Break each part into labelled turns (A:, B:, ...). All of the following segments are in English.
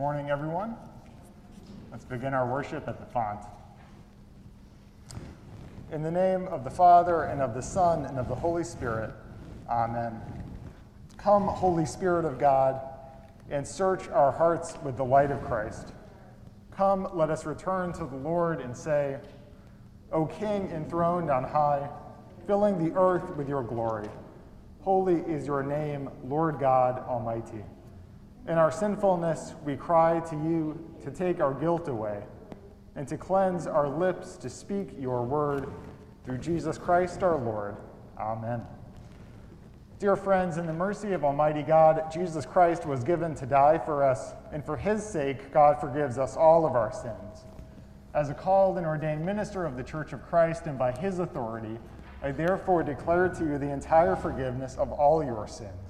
A: morning, everyone. Let's begin our worship at the font. In the name of the Father, and of the Son, and of the Holy Spirit, Amen. Come, Holy Spirit of God, and search our hearts with the light of Christ. Come, let us return to the Lord and say, O King enthroned on high, filling the earth with your glory, holy is your name, Lord God Almighty. In our sinfulness, we cry to you to take our guilt away and to cleanse our lips to speak your word through Jesus Christ our Lord. Amen. Dear friends, in the mercy of Almighty God, Jesus Christ was given to die for us, and for his sake, God forgives us all of our sins. As a called and ordained minister of the Church of Christ and by his authority, I therefore declare to you the entire forgiveness of all your sins.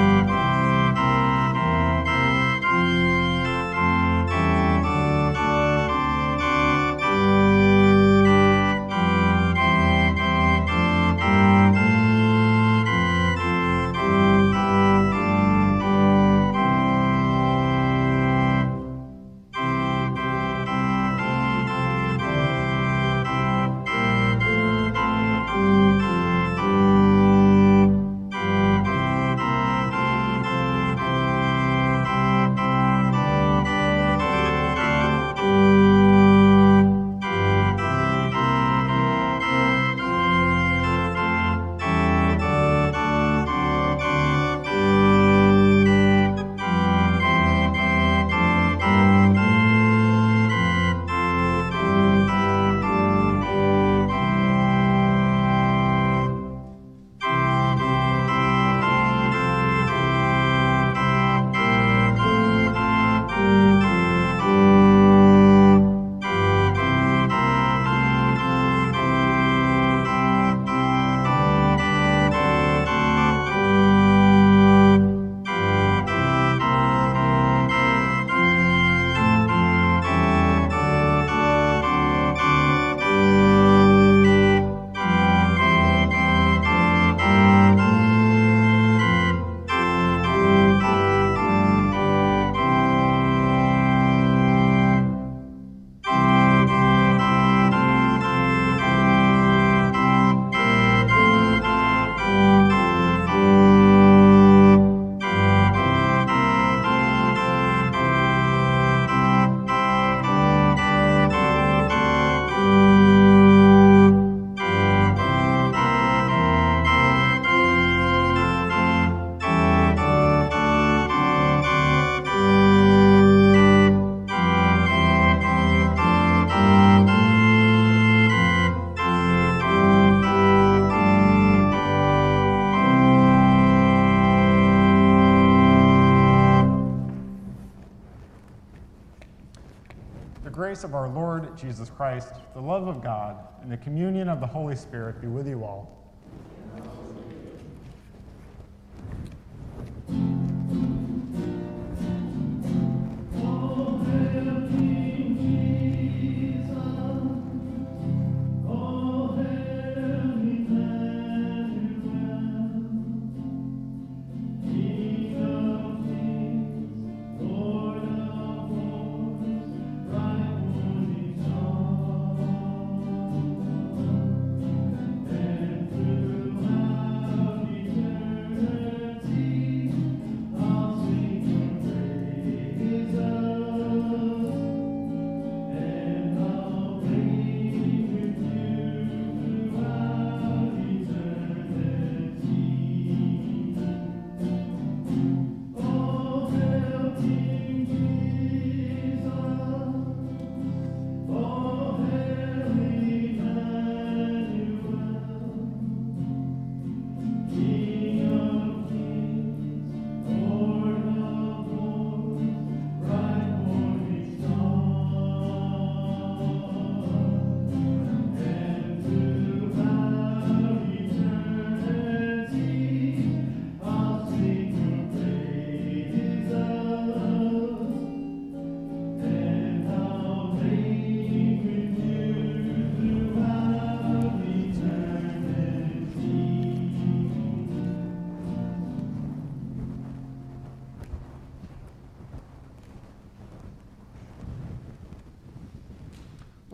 A: Christ, the love of God, and the communion of the Holy Spirit be with you all.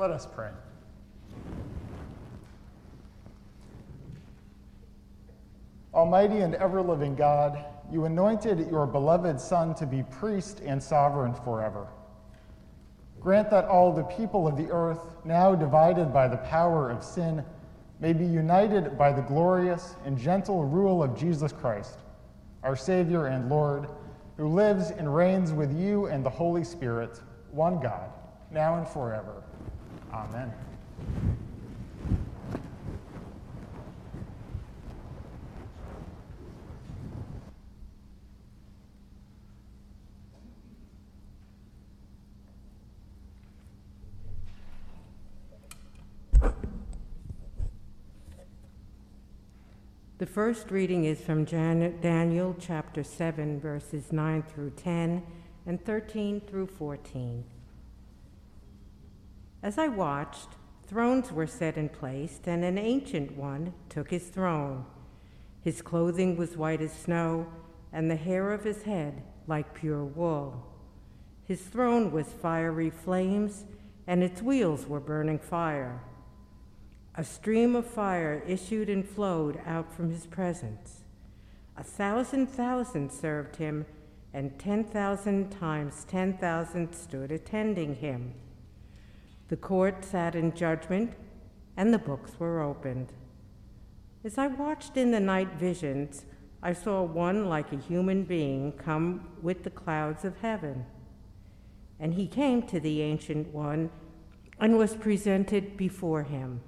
A: Let us pray. Almighty and ever living God, you anointed your beloved Son to be priest and sovereign forever. Grant that all the people of the earth, now divided by the power of sin, may be united by the glorious and gentle rule of Jesus Christ, our Savior and Lord, who lives and reigns with you and the Holy Spirit, one God, now and forever. Amen.
B: The first reading is from Jan- Daniel chapter 7, verses 9 through 10 and 13 through 14. As I watched, thrones were set in place, and an ancient one took his throne. His clothing was white as snow, and the hair of his head like pure wool. His throne was fiery flames, and its wheels were burning fire. A stream of fire issued and flowed out from his presence. A thousand thousand served him, and 10,000 times 10,000 stood attending him. The court sat in judgment, and the books were opened. As I watched in the night visions, I saw one like a human being come with the clouds of heaven. And he came to the Ancient One and was presented before him.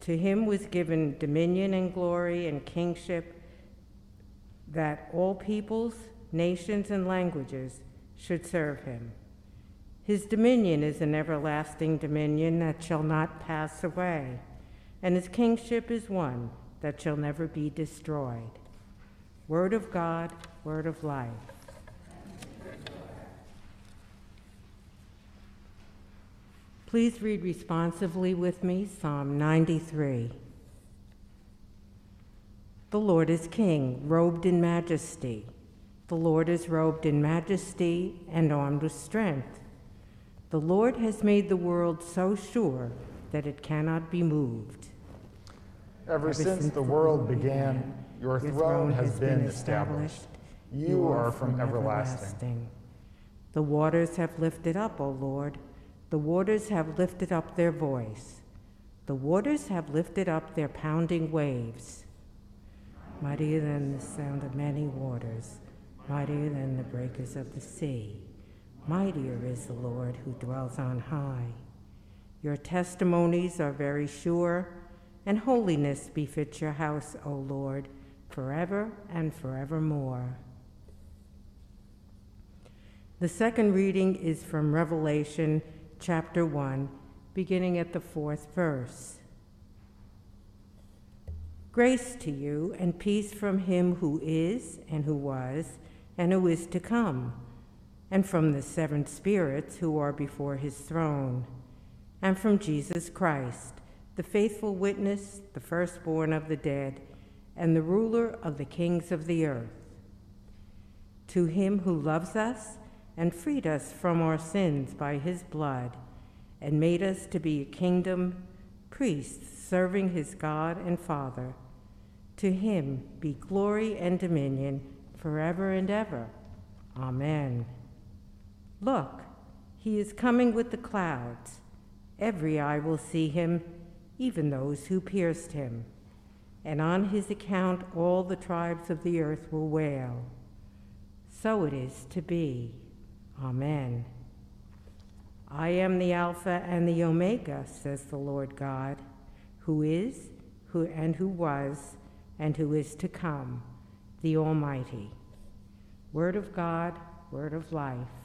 B: To him was given dominion and glory and kingship that all peoples, nations, and languages should serve him. His dominion is an everlasting dominion that shall not pass away, and his kingship is one that shall never be destroyed. Word of God, word of life. Please read responsively with me Psalm 93. The Lord is King, robed in majesty. The Lord is robed in majesty and armed with strength. The Lord has made the world so sure that it cannot be moved.
A: Ever, since, the world began, your throne has been established. You are from everlasting.
B: The waters have lifted up, O Lord. The waters have lifted up their voice. The waters have lifted up their pounding waves. Mightier than the sound of many waters, mightier than the breakers of the sea. Mightier is the Lord who dwells on high. Your testimonies are very sure, and holiness befits your house, O Lord, forever and forevermore. The second reading is from Revelation chapter 1, beginning at the fourth verse. Grace to you and peace from him who is, and who was, and who is to come, and from the seven spirits who are before his throne, and from Jesus Christ, the faithful witness, the firstborn of the dead, and the ruler of the kings of the earth. To him who loves us and freed us from our sins by his blood, and made us to be a kingdom, priests serving his God and Father. To him be glory and dominion forever and ever. Amen. Look, he is coming with the clouds. Every eye will see him, even those who pierced him. And on his account all the tribes of the earth will wail. So it is to be. Amen. I am the Alpha and the Omega, says the Lord God, who is, who and who was, and who is to come, the Almighty. Word of God, word of life.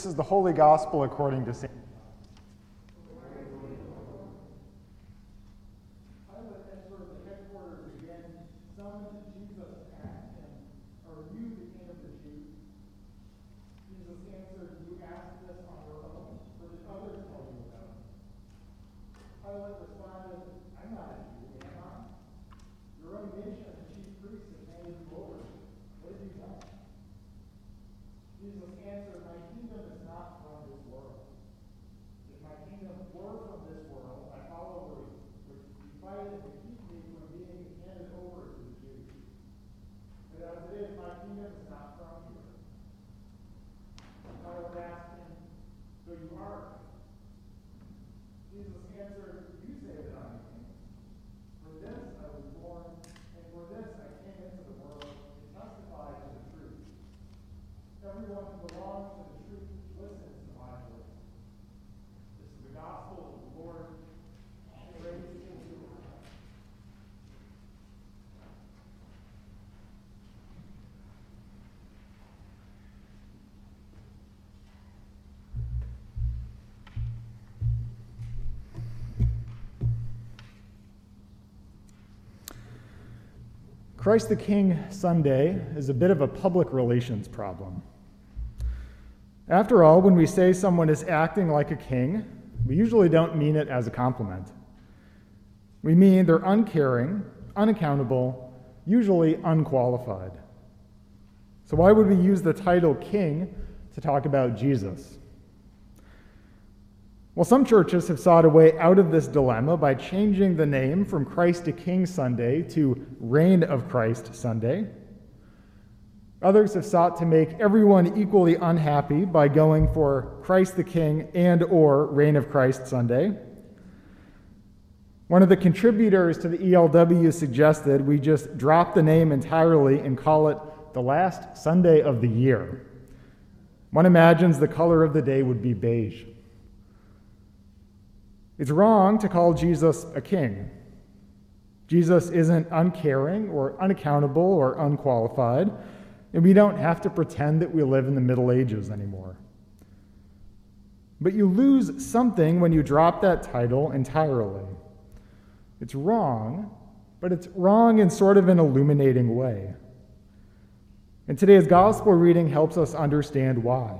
A: This is the Holy Gospel according to St. Christ the King Sunday is a bit of a public relations problem. After all, when we say someone is acting like a king, we usually don't mean it as a compliment. We mean they're uncaring, unaccountable, usually unqualified. So, why would we use the title king to talk about Jesus? Well, some churches have sought a way out of this dilemma by changing the name from Christ to King Sunday to Reign of Christ Sunday. Others have sought to make everyone equally unhappy by going for Christ the King and or Reign of Christ Sunday. One of the contributors to the ELW suggested we just drop the name entirely and call it the last Sunday of the year. One imagines the color of the day would be beige. It's wrong to call Jesus a king. Jesus isn't uncaring or unaccountable or unqualified, and we don't have to pretend that we live in the Middle Ages anymore. But you lose something when you drop that title entirely. It's wrong, but it's wrong in sort of an illuminating way. And today's gospel reading helps us understand why.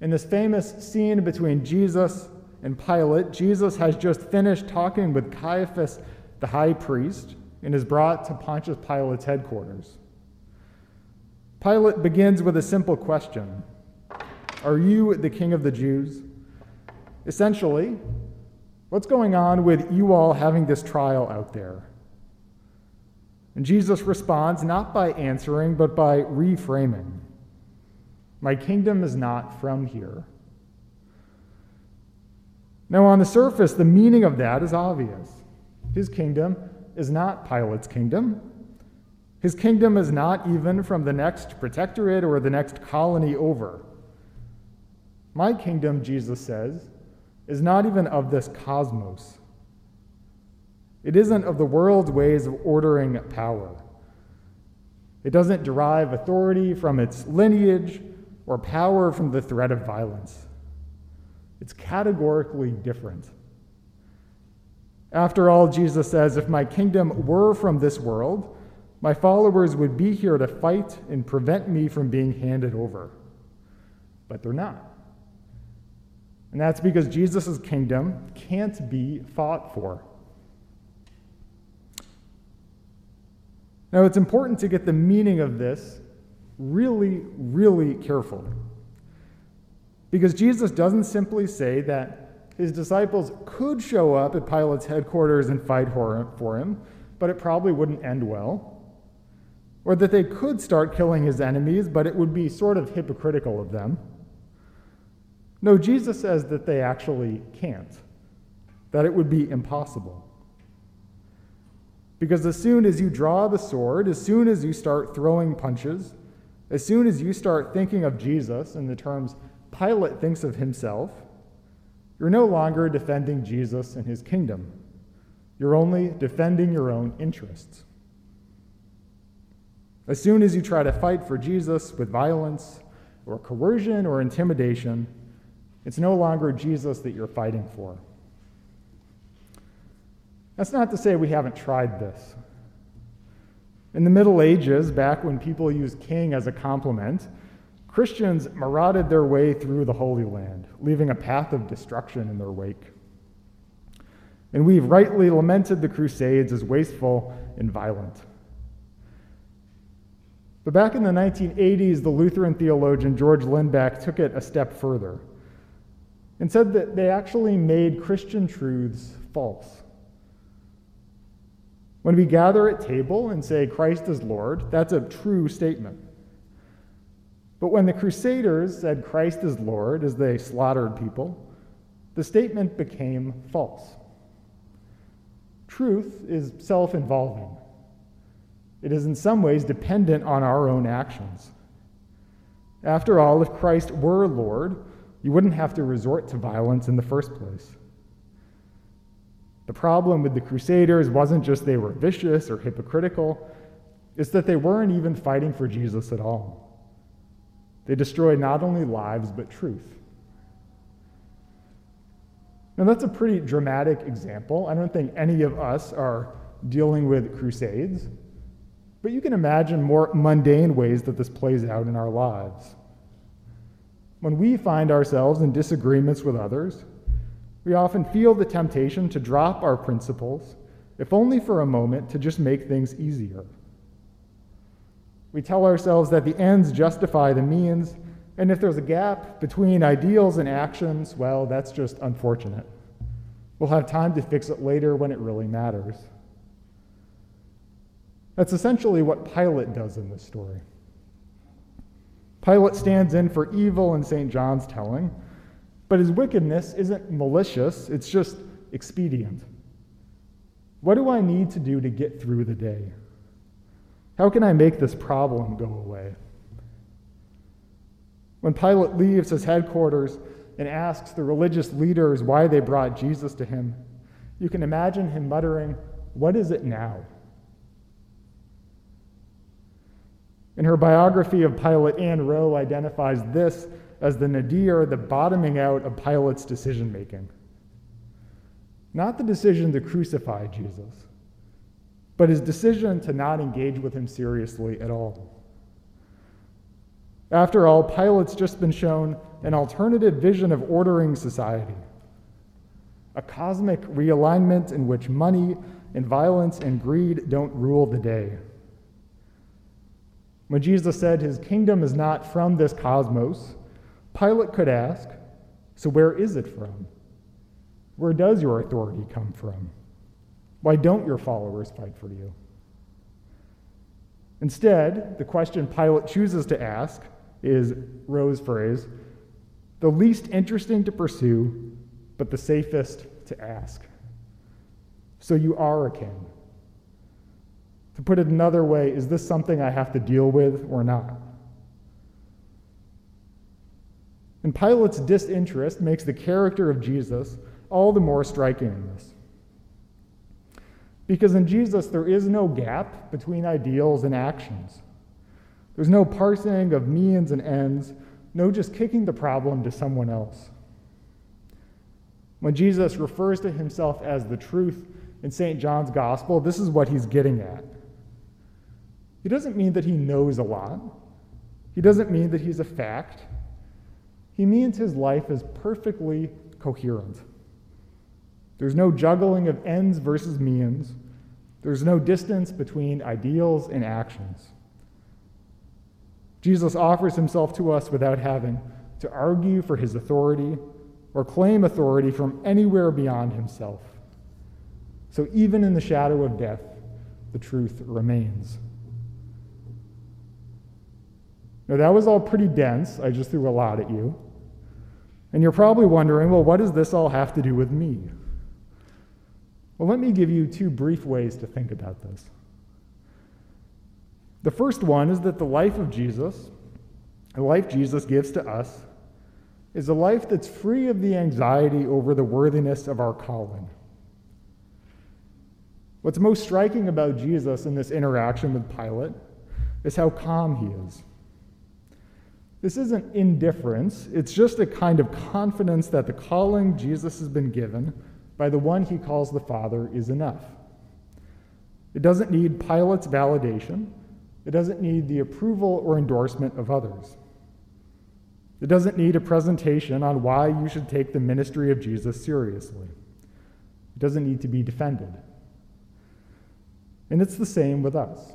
A: In this famous scene between Jesus and Pilate, Jesus has just finished talking with Caiaphas, the high priest, and is brought to Pontius Pilate's headquarters. Pilate begins with a simple question Are you the king of the Jews? Essentially, what's going on with you all having this trial out there? And Jesus responds not by answering, but by reframing My kingdom is not from here. Now, on the surface, the meaning of that is obvious. His kingdom is not Pilate's kingdom. His kingdom is not even from the next protectorate or the next colony over. My kingdom, Jesus says, is not even of this cosmos. It isn't of the world's ways of ordering power. It doesn't derive authority from its lineage or power from the threat of violence. It's categorically different. After all, Jesus says, if my kingdom were from this world, my followers would be here to fight and prevent me from being handed over. But they're not. And that's because Jesus' kingdom can't be fought for. Now, it's important to get the meaning of this really, really carefully. Because Jesus doesn't simply say that his disciples could show up at Pilate's headquarters and fight for him, but it probably wouldn't end well. Or that they could start killing his enemies, but it would be sort of hypocritical of them. No, Jesus says that they actually can't, that it would be impossible. Because as soon as you draw the sword, as soon as you start throwing punches, as soon as you start thinking of Jesus in the terms Pilate thinks of himself, you're no longer defending Jesus and his kingdom. You're only defending your own interests. As soon as you try to fight for Jesus with violence, or coercion or intimidation. It's no longer Jesus that you're fighting for. That's not to say we haven't tried this. In the Middle Ages, back when people used king as a compliment, Christians marauded their way through the Holy Land, leaving a path of destruction in their wake. And we've rightly lamented the Crusades as wasteful and violent. But back in the 1980s, the Lutheran theologian George Lindbeck took it a step further and said that they actually made Christian truths false. When we gather at table and say Christ is Lord, that's a true statement. But when the Crusaders said Christ is Lord as they slaughtered people, the statement became false. Truth is self involving, it is in some ways dependent on our own actions. After all, if Christ were Lord, you wouldn't have to resort to violence in the first place. The problem with the Crusaders wasn't just they were vicious or hypocritical, it's that they weren't even fighting for Jesus at all. They destroy not only lives, but truth. Now, that's a pretty dramatic example. I don't think any of us are dealing with crusades, but you can imagine more mundane ways that this plays out in our lives. When we find ourselves in disagreements with others, we often feel the temptation to drop our principles, if only for a moment, to just make things easier. We tell ourselves that the ends justify the means, and if there's a gap between ideals and actions, well, that's just unfortunate. We'll have time to fix it later when it really matters. That's essentially what Pilate does in this story. Pilate stands in for evil in St. John's telling, but his wickedness isn't malicious, it's just expedient. What do I need to do to get through the day? How can I make this problem go away? When Pilate leaves his headquarters and asks the religious leaders why they brought Jesus to him, you can imagine him muttering, What is it now? In her biography of Pilate, Ann Wroe identifies this as the nadir, the bottoming out of Pilate's decision making. Not the decision to crucify Jesus, but his decision to not engage with him seriously at all. After all, Pilate's just been shown an alternative vision of ordering society a cosmic realignment in which money and violence and greed don't rule the day. When Jesus said his kingdom is not from this cosmos, Pilate could ask, So where is it from? Where does your authority come from? Why don't your followers fight for you? Instead, the question Pilate chooses to ask is Wroe's phrase the least interesting to pursue, but the safest to ask. So you are a king. To put it another way, is this something I have to deal with or not? And Pilate's disinterest makes the character of Jesus all the more striking in this. Because in Jesus, there is no gap between ideals and actions. There's no parsing of means and ends, no just kicking the problem to someone else. When Jesus refers to himself as the truth in St. John's Gospel, this is what he's getting at. He doesn't mean that he knows a lot, he doesn't mean that he's a fact. He means his life is perfectly coherent. There's no juggling of ends versus means. There's no distance between ideals and actions. Jesus offers himself to us without having to argue for his authority or claim authority from anywhere beyond himself. So even in the shadow of death, the truth remains. Now, that was all pretty dense. I just threw a lot at you. And you're probably wondering, well, what does this all have to do with me? Well, let me give you two brief ways to think about this. The first one is that the life of Jesus, the life Jesus gives to us, is a life that's free of the anxiety over the worthiness of our calling. What's most striking about Jesus in this interaction with Pilate is how calm he is. This isn't indifference, it's just a kind of confidence that the calling Jesus has been given by the one he calls the Father is enough. It doesn't need Pilate's validation, it doesn't need the approval or endorsement of others. It doesn't need a presentation on why you should take the ministry of Jesus seriously. It doesn't need to be defended. And it's the same with us.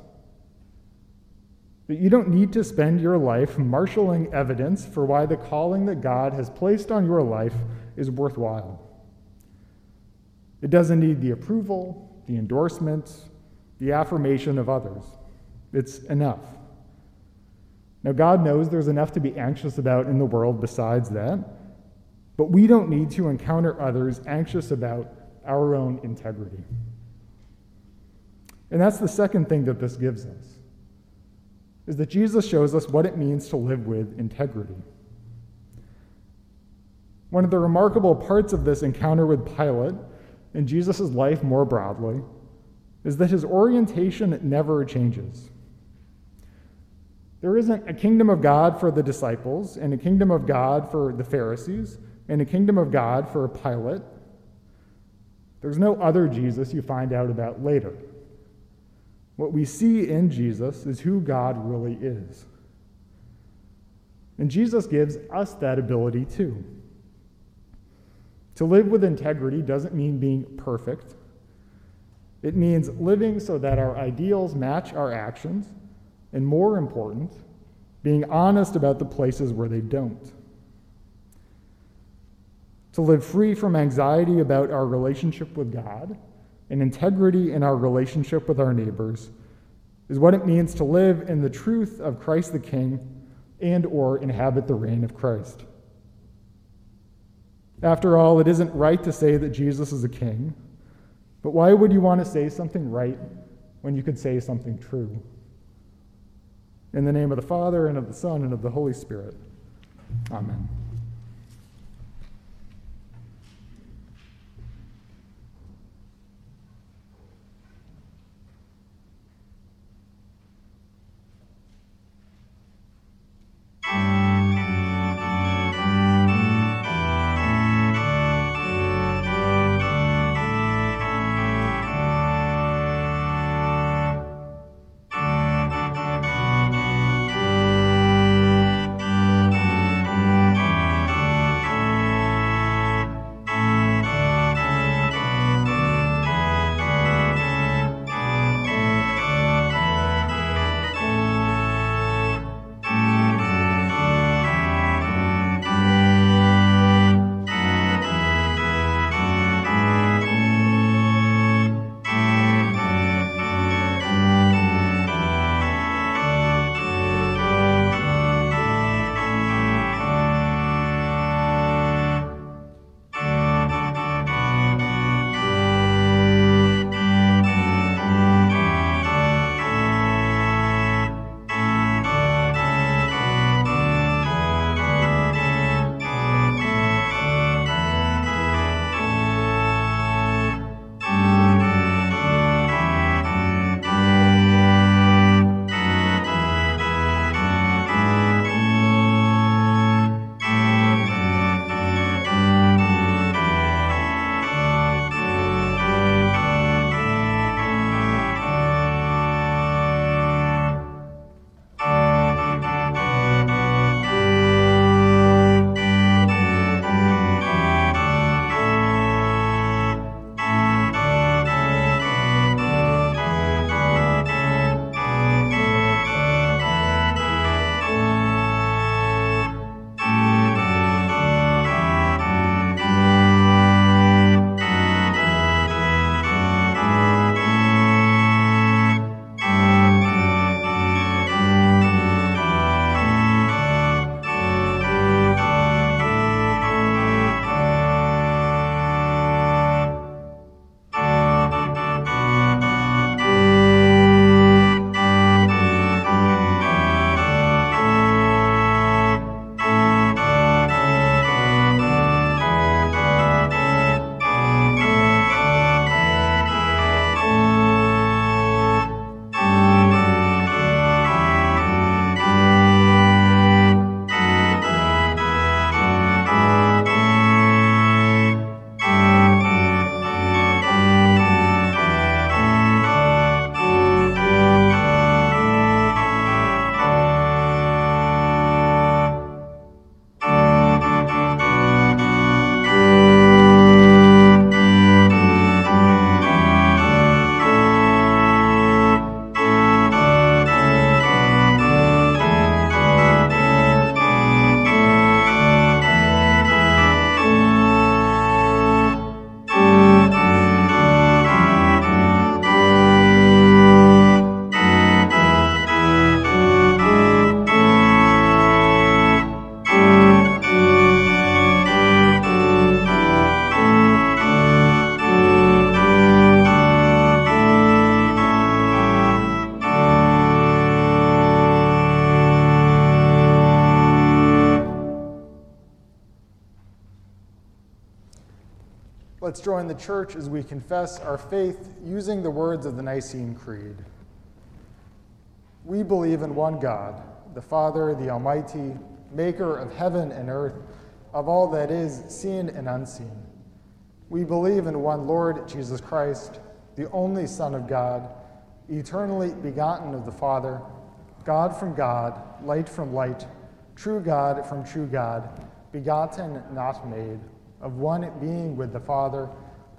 A: That you don't need to spend your life marshaling evidence for why the calling that God has placed on your life is worthwhile. It doesn't need the approval, the endorsement, the affirmation of others. It's enough. Now, God knows there's enough to be anxious about in the world besides that, but we don't need to encounter others anxious about our own integrity. And that's the second thing that this gives us is that Jesus shows us what it means to live with integrity. One of the remarkable parts of this encounter with Pilate and Jesus' life more broadly is that his orientation never changes. There isn't a kingdom of God for the disciples, and a kingdom of God for the Pharisees, and a kingdom of God for Pilate. There's no other Jesus you find out about later. What we see in Jesus is who God really is. And Jesus gives us that ability too. To live with integrity doesn't mean being perfect. It means living so that our ideals match our actions, and more important, being honest about the places where they don't. To live free from anxiety about our relationship with God and integrity in our relationship with our neighbors is what it means to live in the truth of Christ the King and or inhabit the reign of Christ. After all, it isn't right to say that Jesus is a king, but why would you want to say something right when you could say something true? In the name of the Father, and of the Son, and of the Holy Spirit. Amen. Church as we confess our faith using the words of the Nicene Creed. We believe in one God, the Father, the Almighty, maker of heaven and earth, of all that is seen and unseen. We believe in one Lord Jesus Christ, the only Son of God, eternally begotten of the Father, God from God, light from light, true God from true God, begotten, not made of one being with the Father.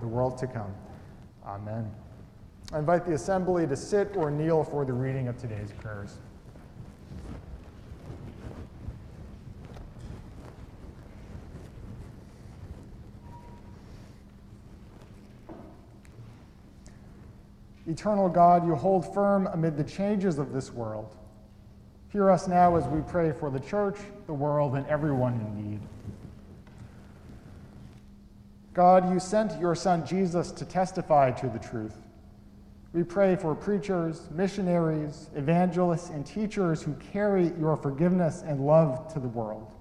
A: the world to come. Amen. I invite the assembly to sit or kneel for the reading of today's prayers. Eternal God, you hold firm amid the changes of this world. Hear us now as we pray for the church, the world, and everyone in need. God, you sent your Son Jesus to testify to the truth. We pray for preachers, missionaries, evangelists, and teachers who carry your forgiveness and love to the world.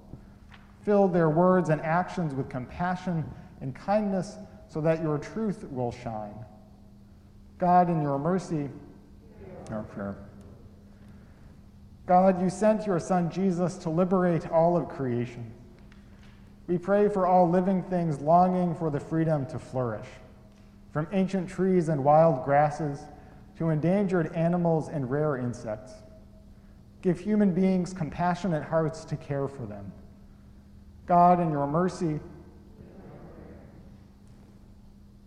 A: Fill their words and actions with compassion and kindness so that your truth will shine. God, in your mercy, our prayer. God, you sent your Son Jesus to liberate all of creation. We pray for all living things longing for the freedom to flourish, from ancient trees and wild grasses to endangered animals and rare insects. Give human beings compassionate hearts to care for them. God, in your mercy,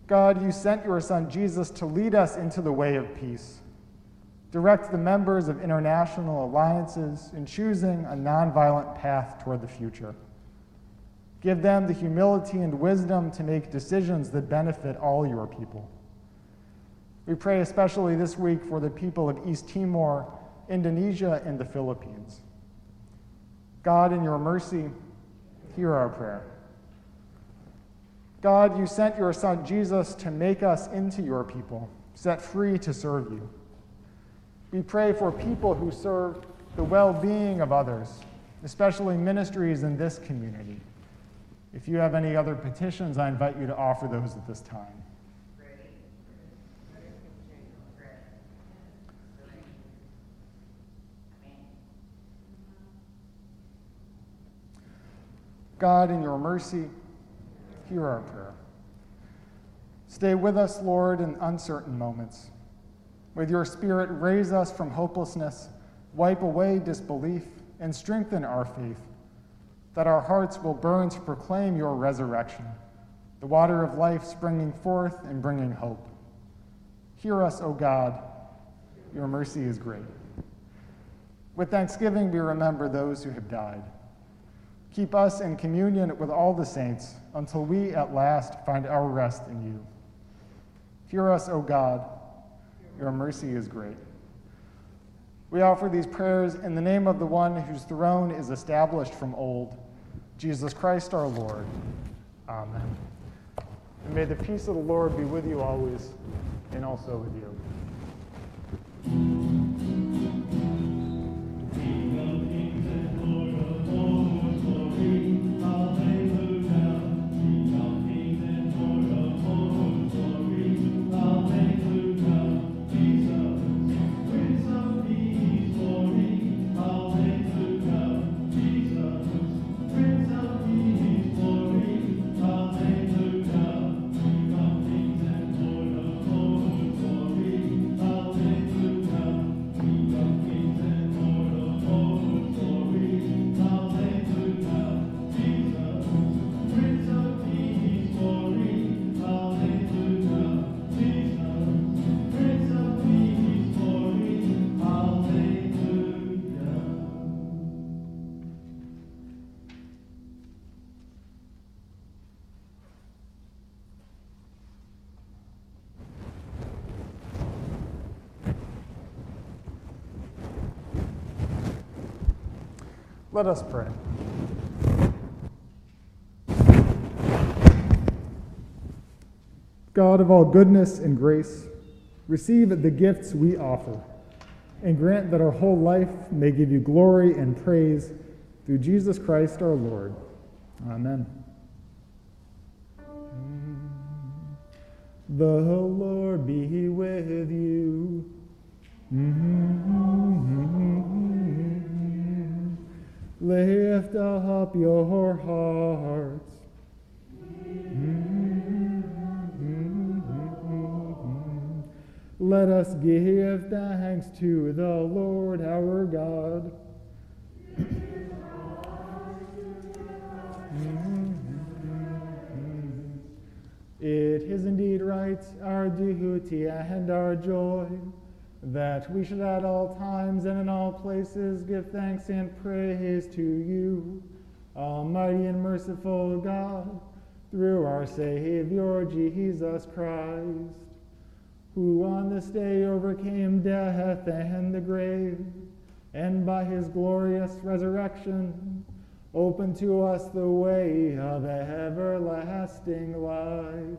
A: God, you sent your Son Jesus to lead us into the way of peace. Direct the members of international alliances in choosing a nonviolent path toward the future. Give them the humility and wisdom to make decisions that benefit all your people. We pray especially this week for the people of East Timor, Indonesia, and the Philippines. God, in your mercy, hear our prayer. God, you sent your Son Jesus to make us into your people, set free to serve you. We pray for people who serve the well being of others, especially ministries in this community. If you have any other petitions, I invite you to offer those at this time. God, in your mercy, hear our prayer. Stay with us, Lord, in uncertain moments. With your Spirit, raise us from hopelessness, wipe away disbelief, and strengthen our faith that our hearts will burn to proclaim your resurrection, the water of life springing forth and bringing hope. Hear us, O God, your mercy is great. With thanksgiving, we remember those who have died. Keep us in communion with all the saints until we at last find our rest in you. Hear us, O God, your mercy is great. We offer these prayers in the name of the one whose throne is established from old Jesus Christ our Lord. Amen. And may the peace of the Lord be with you always and also with you. Let us pray. God of all goodness and grace, receive the gifts we offer, and grant that our whole life may give you glory and praise through Jesus Christ our Lord. Amen. Mm-hmm. The Lord be with you. Mm-hmm. Lift up your hearts. Let us give thanks to the Lord our God. It is indeed right, our duty and our joy, that we should at all times and in all places give thanks and praise to you, Almighty and merciful God, through our Savior Jesus Christ, who on this day overcame death and the grave, and by his glorious resurrection, opened to us the way of everlasting life.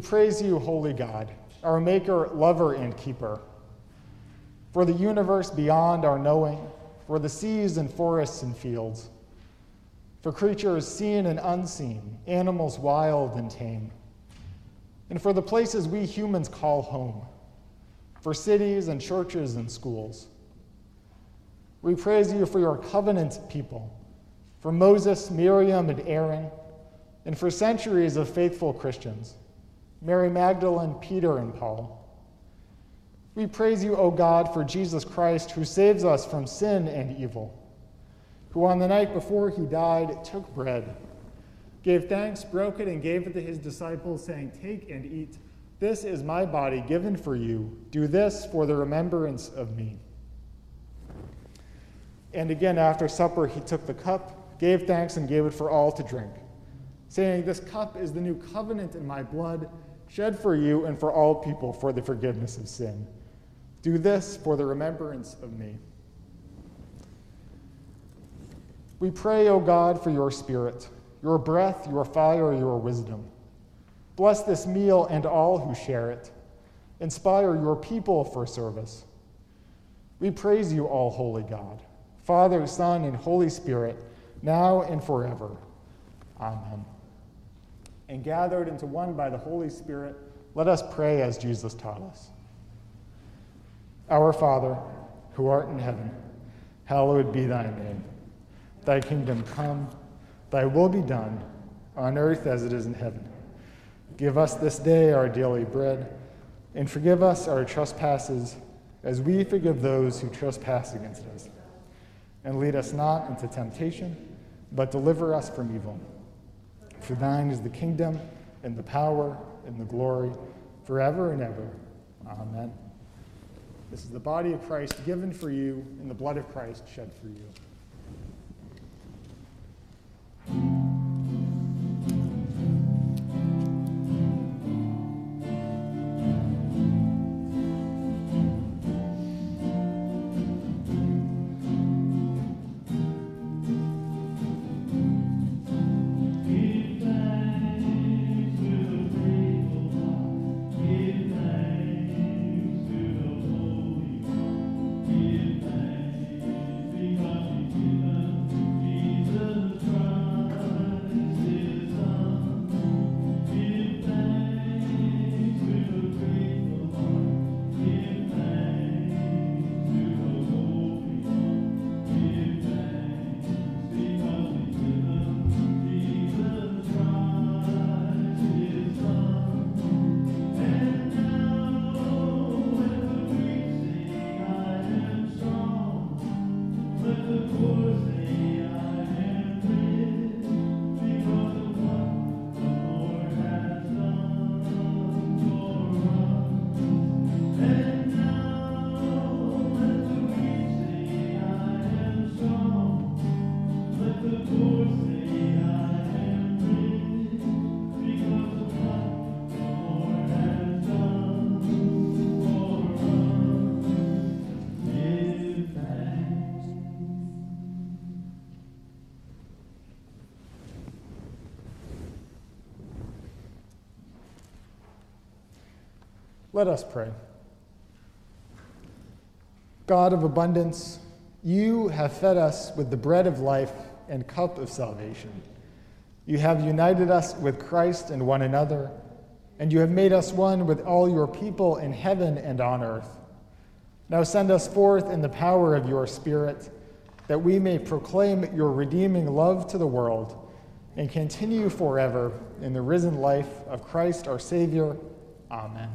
A: We praise you, holy God, our maker, lover, and keeper. For the universe beyond our knowing, for the seas and forests and fields, for creatures seen and unseen, animals wild and tame, and for the places we humans call home, for cities and churches and schools. We praise you for your covenant people, for Moses, Miriam, and Aaron, and for centuries of faithful Christians. Mary Magdalene, Peter, and Paul. We praise you, O God, for Jesus Christ, who saves us from sin and evil, who on the night before he died took bread, gave thanks, broke it, and gave it to his disciples, saying, Take and eat. This is my body given for you. Do this for the remembrance of me. And again, after supper, he took the cup, gave thanks, and gave it for all to drink, saying, This cup is the new covenant in my blood shed for you and for all people for the forgiveness of sin. Do this for the remembrance of me. We pray, O God, for your Spirit, your breath, your fire, your wisdom. Bless this meal and all who share it. Inspire your people for service. We praise you, all holy God, Father, Son, and Holy Spirit, now and forever. Amen and gathered into one by the Holy Spirit, let us pray as Jesus taught us. Our Father, who art in heaven, hallowed be thy name. Thy kingdom come, thy will be done, on earth as it is in heaven. Give us this day our daily bread, and forgive us our trespasses as we forgive those who trespass against us. And lead us not into temptation, but deliver us from evil. For thine is the kingdom and the power and the glory forever and ever. Amen. This is the body of Christ given for you and the blood of Christ shed for you. Let us pray. God of abundance, you have fed us with the bread of life and cup of salvation. You have united us with Christ and one another, and you have made us one with all your people in heaven and on earth. Now send us forth in the power of your Spirit, that we may proclaim your redeeming love to the world and continue forever in the risen life of Christ our Savior. Amen.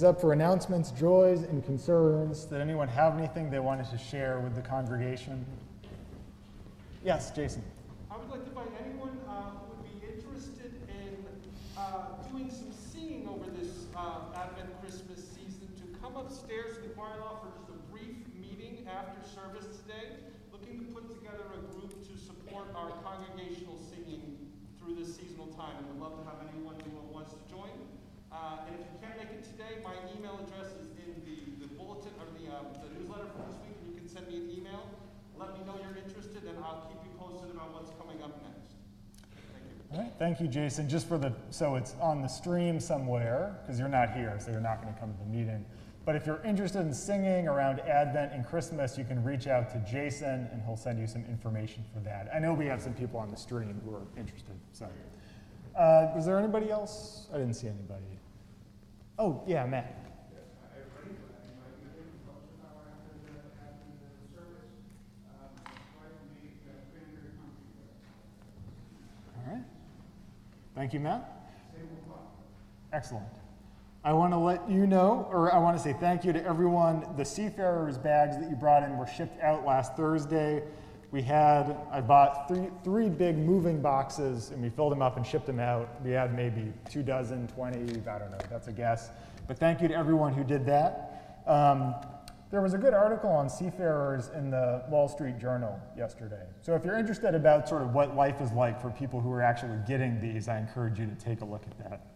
A: Things up for announcements, joys, and concerns. Did anyone have anything they wanted to share with the congregation? Yes, Jason.
C: I would like to invite anyone uh, who would be interested in uh, doing some singing over this uh, Advent Christmas season to come upstairs to the choir loft for just a brief meeting after service today. Looking to put together a group to support our congregational singing through this seasonal time. And would love to have anyone who wants to join. Uh, and if you can't make it today, my email address is in the, the bulletin or the, um, the newsletter for this week, and you can send me an email. Let me know you're interested, and I'll keep you posted about what's coming up next. Thank you.
A: All right, thank you, Jason. Just for the, so it's on the stream somewhere, because you're not here, so you're not going to come to the meeting. But if you're interested in singing around Advent and Christmas, you can reach out to Jason, and he'll send you some information for that. I know we have some people on the stream who are interested. So, uh, was there anybody else? I didn't see anybody. Oh, yeah, Matt. All right. Thank you, Matt. Excellent. I want to let you know, or I want to say thank you to everyone. The Seafarers bags that you brought in were shipped out last Thursday. We had, I bought three, three big moving boxes and we filled them up and shipped them out. We had maybe two dozen, 20, I don't know, that's a guess. But thank you to everyone who did that. Um, there was a good article on seafarers in the Wall Street Journal yesterday. So if you're interested about sort of what life is like for people who are actually getting these, I encourage you to take a look at that.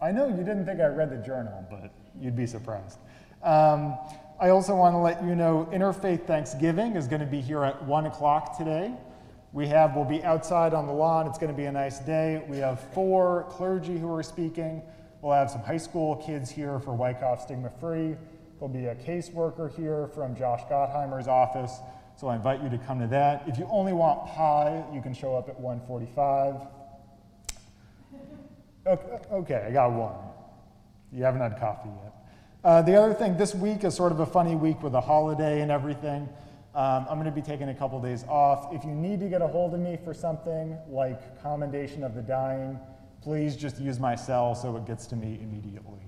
A: I know you didn't think I read the journal, but you'd be surprised. Um, I also want to let you know Interfaith Thanksgiving is going to be here at 1 o'clock today. We have, we'll be outside on the lawn. It's going to be a nice day. We have four clergy who are speaking. We'll have some high school kids here for Wyckoff Stigma Free. There'll be a caseworker here from Josh Gottheimer's office. So I invite you to come to that. If you only want pie, you can show up at 145. Okay, okay I got one. You haven't had coffee yet. Uh, the other thing, this week is sort of a funny week with a holiday and everything. Um, I'm going to be taking a couple days off. If you need to get a hold of me for something like commendation of the dying, please just use my cell so it gets to me immediately.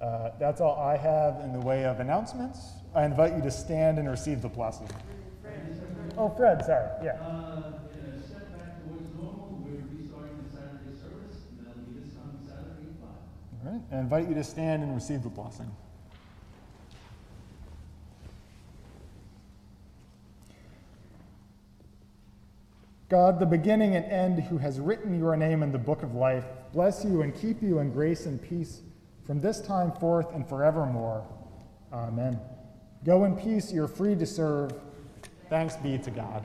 A: Uh, that's all I have in the way of announcements. I invite you to stand and receive the blessing. Oh, Fred, sorry. Yeah.
D: Uh, in a step back towards normal, we're restarting the Saturday service, and that'll be this coming Saturday at five.
A: I invite you to stand and receive the blessing. God, the beginning and end, who has written your name in the book of life, bless you and keep you in grace and peace from this time forth and forevermore. Amen. Go in peace, you're free to serve. Thanks be to God.